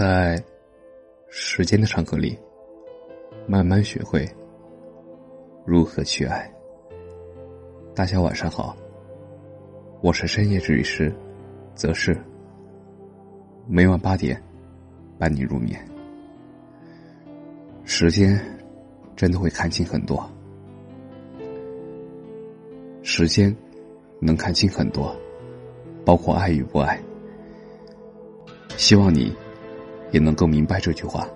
在时间的长河里，慢慢学会如何去爱。大家晚上好，我是深夜治愈师，则是每晚八点伴你入眠。时间真的会看清很多，时间能看清很多，包括爱与不爱。希望你也能够明白这句话。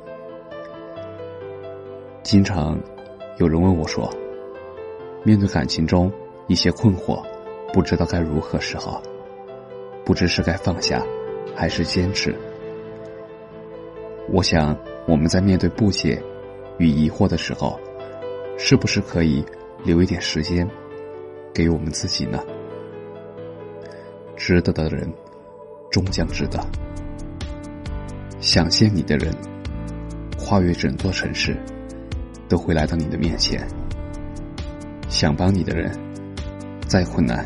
经常有人问我说：“面对感情中一些困惑，不知道该如何是好，不知是该放下还是坚持。”我想，我们在面对不解与疑惑的时候，是不是可以留一点时间给我们自己呢？值得的人，终将值得。想见你的人，跨越整座城市，都会来到你的面前。想帮你的人，再困难，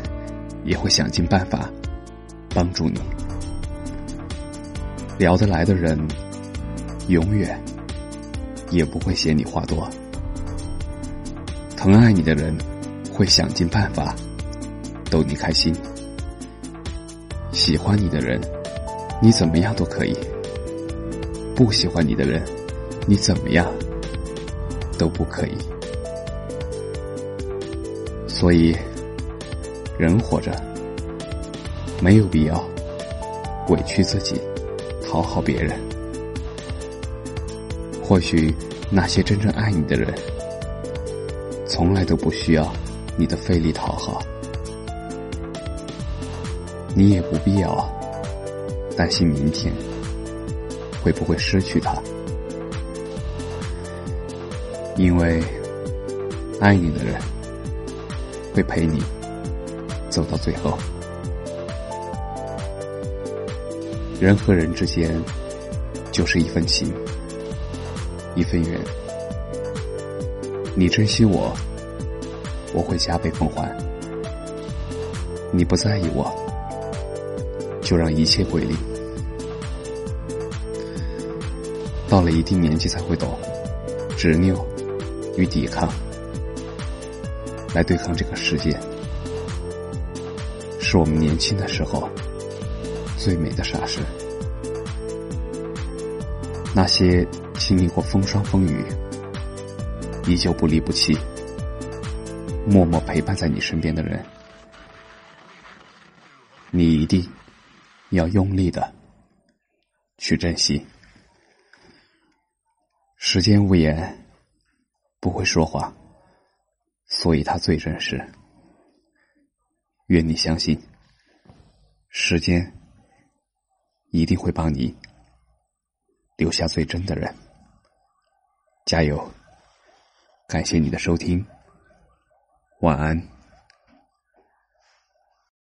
也会想尽办法帮助你。聊得来的人，永远也不会嫌你话多。疼爱你的人，会想尽办法逗你开心。喜欢你的人，你怎么样都可以。不喜欢你的人，你怎么样都不可以。所以，人活着没有必要委屈自己讨好别人。或许那些真正爱你的人，从来都不需要你的费力讨好，你也不必要担心明天。会不会失去他？因为爱你的人会陪你走到最后。人和人之间就是一份情，一份缘。你珍惜我，我会加倍奉还；你不在意我，就让一切归零。到了一定年纪才会懂，执拗与抵抗，来对抗这个世界，是我们年轻的时候最美的傻事。那些经历过风霜风雨，依旧不离不弃，默默陪伴在你身边的人，你一定要用力的去珍惜。时间无言，不会说谎，所以它最真实。愿你相信，时间一定会帮你留下最真的人。加油！感谢你的收听，晚安。